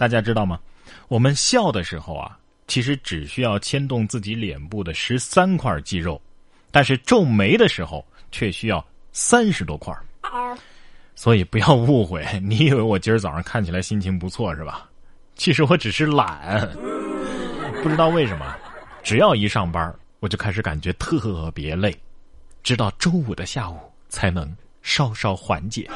大家知道吗？我们笑的时候啊，其实只需要牵动自己脸部的十三块肌肉，但是皱眉的时候却需要三十多块。所以不要误会，你以为我今儿早上看起来心情不错是吧？其实我只是懒，不知道为什么，只要一上班，我就开始感觉特别累，直到周五的下午才能稍稍缓解。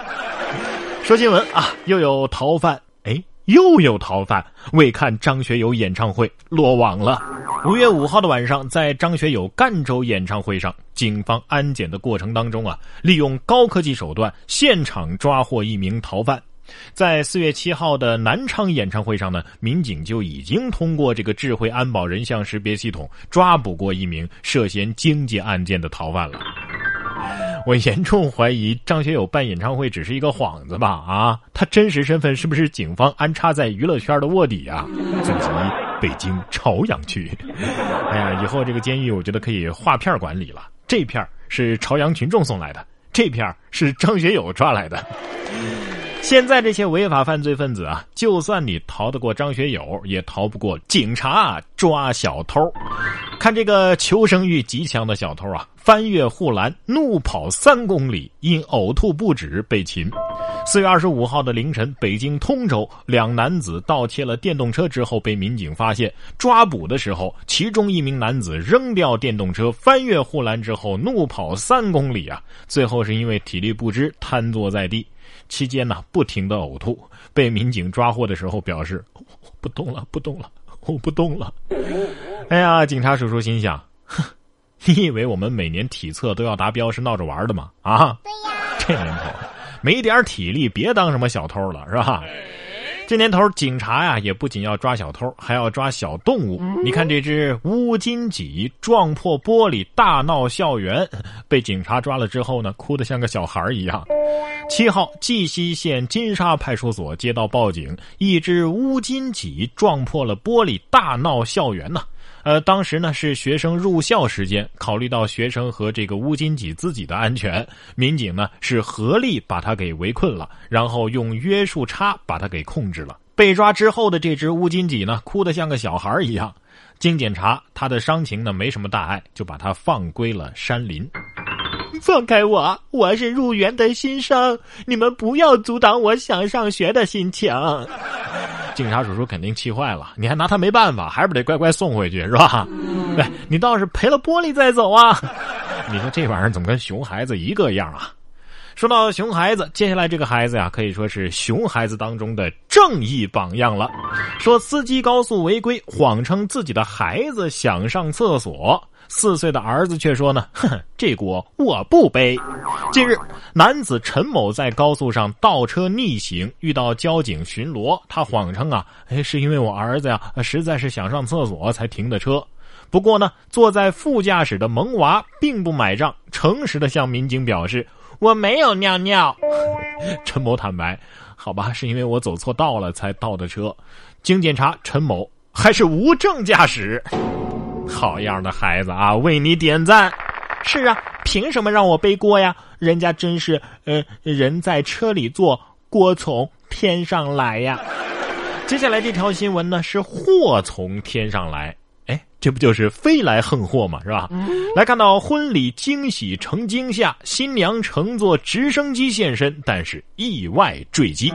说新闻啊，又有逃犯，哎，又有逃犯为看张学友演唱会落网了。五月五号的晚上，在张学友赣州演唱会上，警方安检的过程当中啊，利用高科技手段现场抓获一名逃犯。在四月七号的南昌演唱会上呢，民警就已经通过这个智慧安保人像识别系统抓捕过一名涉嫌经济案件的逃犯了。我严重怀疑张学友办演唱会只是一个幌子吧？啊，他真实身份是不是警方安插在娱乐圈的卧底啊？祖籍北京朝阳区。哎呀，以后这个监狱我觉得可以划片管理了。这片是朝阳群众送来的，这片是张学友抓来的。现在这些违法犯罪分子啊，就算你逃得过张学友，也逃不过警察抓小偷。看这个求生欲极强的小偷啊，翻越护栏，怒跑三公里，因呕吐不止被擒。四月二十五号的凌晨，北京通州两男子盗窃了电动车之后被民警发现，抓捕的时候，其中一名男子扔掉电动车，翻越护栏之后怒跑三公里啊，最后是因为体力不支瘫坐在地。期间呢，不停的呕吐，被民警抓获的时候表示：“不动了，不动了，我不动了。”哎呀，警察叔叔心想：“哼，你以为我们每年体测都要达标是闹着玩的吗？啊，对呀，这年头没点体力，别当什么小偷了，是吧？”这年头，警察呀也不仅要抓小偷，还要抓小动物。你看这只乌金鲫撞破玻璃大闹校园，被警察抓了之后呢，哭得像个小孩一样。七号，绩溪县金沙派出所接到报警，一只乌金鲫撞破了玻璃大闹校园呢。呃，当时呢是学生入校时间，考虑到学生和这个乌金鲫自己的安全，民警呢是合力把它给围困了，然后用约束叉把它给控制了。被抓之后的这只乌金鲫呢，哭得像个小孩一样。经检查，他的伤情呢没什么大碍，就把它放归了山林。放开我，我是入园的新生，你们不要阻挡我想上学的心情。警察叔叔肯定气坏了，你还拿他没办法，还是得乖乖送回去，是吧？对，你倒是赔了玻璃再走啊！你说这玩意儿怎么跟熊孩子一个样啊？说到熊孩子，接下来这个孩子呀，可以说是熊孩子当中的正义榜样了。说司机高速违规，谎称自己的孩子想上厕所。四岁的儿子却说呢：“哼，这锅我不背。”近日，男子陈某在高速上倒车逆行，遇到交警巡逻，他谎称啊：“哎，是因为我儿子呀，实在是想上厕所才停的车。”不过呢，坐在副驾驶的萌娃并不买账，诚实的向民警表示：“我没有尿尿。”陈某坦白：“好吧，是因为我走错道了才倒的车。”经检查，陈某还是无证驾驶。好样的孩子啊，为你点赞！是啊，凭什么让我背锅呀？人家真是，呃，人在车里坐，锅从天上来呀。接下来这条新闻呢，是祸从天上来。哎，这不就是飞来横祸嘛，是吧？来看到婚礼惊喜成惊吓，新娘乘坐直升机现身，但是意外坠机。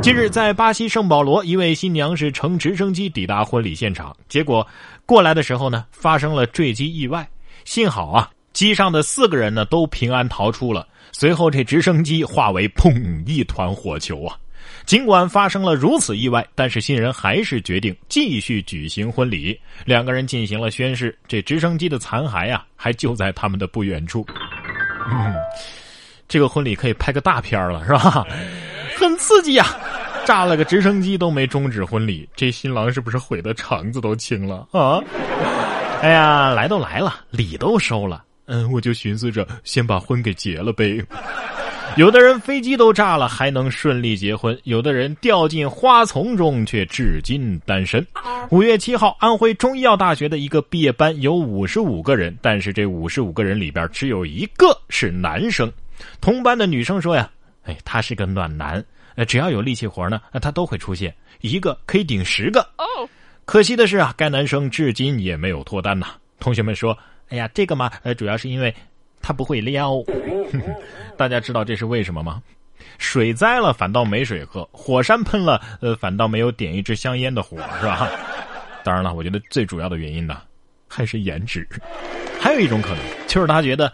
近日，在巴西圣保罗，一位新娘是乘直升机抵达婚礼现场，结果过来的时候呢，发生了坠机意外。幸好啊，机上的四个人呢都平安逃出了。随后，这直升机化为砰一团火球啊！尽管发生了如此意外，但是新人还是决定继续举行婚礼。两个人进行了宣誓，这直升机的残骸啊，还就在他们的不远处。这个婚礼可以拍个大片了，是吧？很刺激呀！炸了个直升机都没终止婚礼，这新郎是不是悔得肠子都青了啊？哎呀，来都来了，礼都收了，嗯，我就寻思着先把婚给结了呗。有的人飞机都炸了还能顺利结婚，有的人掉进花丛中却至今单身。五月七号，安徽中医药大学的一个毕业班有五十五个人，但是这五十五个人里边只有一个是男生。同班的女生说呀：“哎，他是个暖男。”呃，只要有力气活呢，他都会出现，一个可以顶十个。可惜的是啊，该男生至今也没有脱单呐。同学们说：“哎呀，这个嘛，呃，主要是因为他不会撩。”大家知道这是为什么吗？水灾了反倒没水喝，火山喷了，呃，反倒没有点一支香烟的火，是吧？当然了，我觉得最主要的原因呢，还是颜值。还有一种可能，就是他觉得，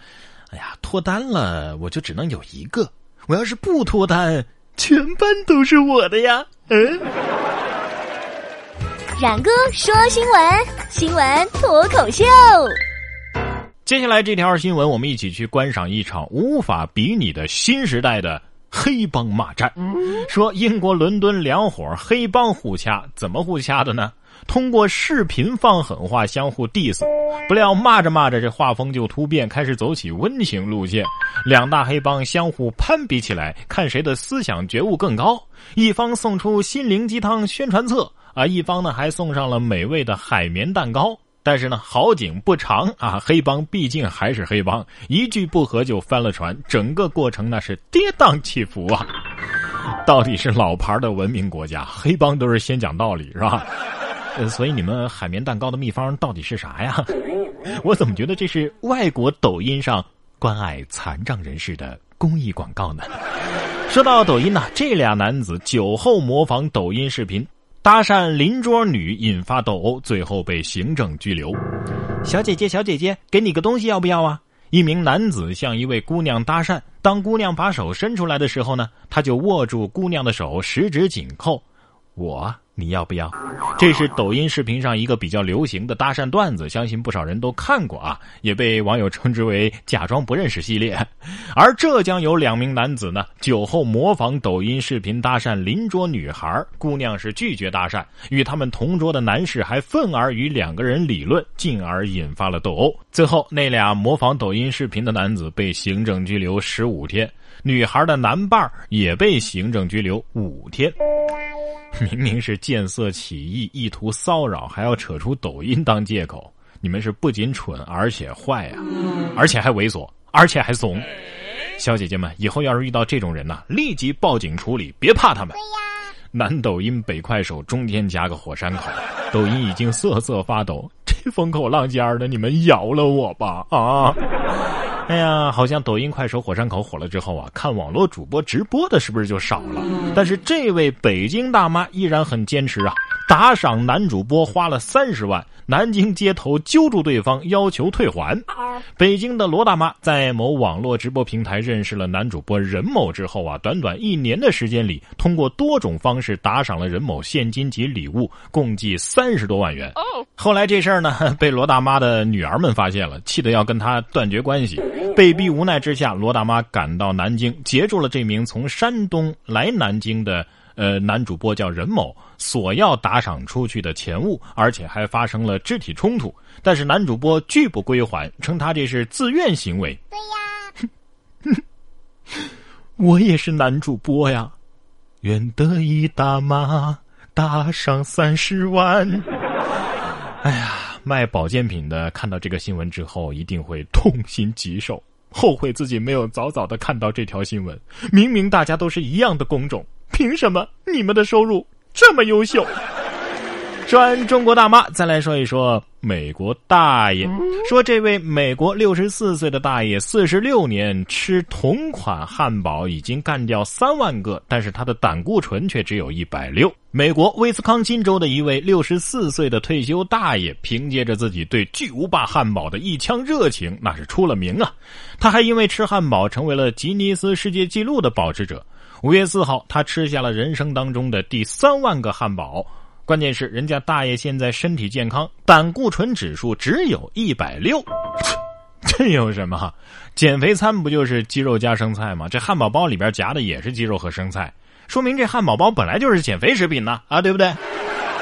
哎呀，脱单了我就只能有一个，我要是不脱单。全班都是我的呀！嗯，冉哥说新闻，新闻脱口秀。接下来这条新闻，我们一起去观赏一场无法比拟的新时代的黑帮骂战。说英国伦敦两伙黑帮互掐，怎么互掐的呢？通过视频放狠话相互 diss，不料骂着骂着，这画风就突变，开始走起温情路线。两大黑帮相互攀比起来，看谁的思想觉悟更高。一方送出心灵鸡汤宣传册啊，一方呢还送上了美味的海绵蛋糕。但是呢，好景不长啊，黑帮毕竟还是黑帮，一句不合就翻了船，整个过程那是跌宕起伏啊。到底是老牌的文明国家，黑帮都是先讲道理是吧？呃，所以你们海绵蛋糕的秘方到底是啥呀？我怎么觉得这是外国抖音上关爱残障人士的公益广告呢？说到抖音呢，这俩男子酒后模仿抖音视频搭讪邻桌女，引发斗殴，最后被行政拘留。小姐姐，小姐姐，给你个东西要不要啊？一名男子向一位姑娘搭讪，当姑娘把手伸出来的时候呢，他就握住姑娘的手，十指紧扣。我。你要不要？这是抖音视频上一个比较流行的搭讪段子，相信不少人都看过啊，也被网友称之为“假装不认识”系列。而浙江有两名男子呢，酒后模仿抖音视频搭讪邻桌女孩，姑娘是拒绝搭讪，与他们同桌的男士还愤而与两个人理论，进而引发了斗殴。最后，那俩模仿抖音视频的男子被行政拘留十五天，女孩的男伴也被行政拘留五天。明明是见色起意，意图骚扰，还要扯出抖音当借口，你们是不仅蠢，而且坏呀，而且还猥琐，而且还怂。小姐姐们，以后要是遇到这种人呐，立即报警处理，别怕他们。南抖音北快手中间夹个火山口，抖音已经瑟瑟发抖，这风口浪尖的，你们饶了我吧啊！哎呀，好像抖音、快手、火山口火了之后啊，看网络主播直播的是不是就少了？但是这位北京大妈依然很坚持啊，打赏男主播花了三十万，南京街头揪住对方要求退还。北京的罗大妈在某网络直播平台认识了男主播任某之后啊，短短一年的时间里，通过多种方式打赏了任某现金及礼物，共计三十多万元。后来这事儿呢，被罗大妈的女儿们发现了，气得要跟他断绝关系。被逼无奈之下，罗大妈赶到南京，截住了这名从山东来南京的呃男主播，叫任某，索要打赏出去的钱物，而且还发生了肢体冲突。但是男主播拒不归还，称他这是自愿行为。对呀，我也是男主播呀，愿得一大妈打赏三十万。哎呀。卖保健品的看到这个新闻之后，一定会痛心疾首，后悔自己没有早早的看到这条新闻。明明大家都是一样的工种，凭什么你们的收入这么优秀？说完中国大妈，再来说一说美国大爷。说这位美国六十四岁的大爷，四十六年吃同款汉堡已经干掉三万个，但是他的胆固醇却只有一百六。美国威斯康辛州的一位六十四岁的退休大爷，凭借着自己对巨无霸汉堡的一腔热情，那是出了名啊！他还因为吃汉堡成为了吉尼斯世界纪录的保持者。五月四号，他吃下了人生当中的第三万个汉堡。关键是人家大爷现在身体健康，胆固醇指数只有一百六，这有什么？减肥餐不就是鸡肉加生菜吗？这汉堡包里边夹的也是鸡肉和生菜，说明这汉堡包本来就是减肥食品呢啊，对不对？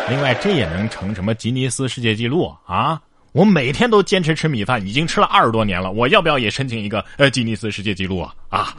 另外，这也能成什么吉尼斯世界纪录啊？我每天都坚持吃米饭，已经吃了二十多年了，我要不要也申请一个呃吉尼斯世界纪录啊？啊！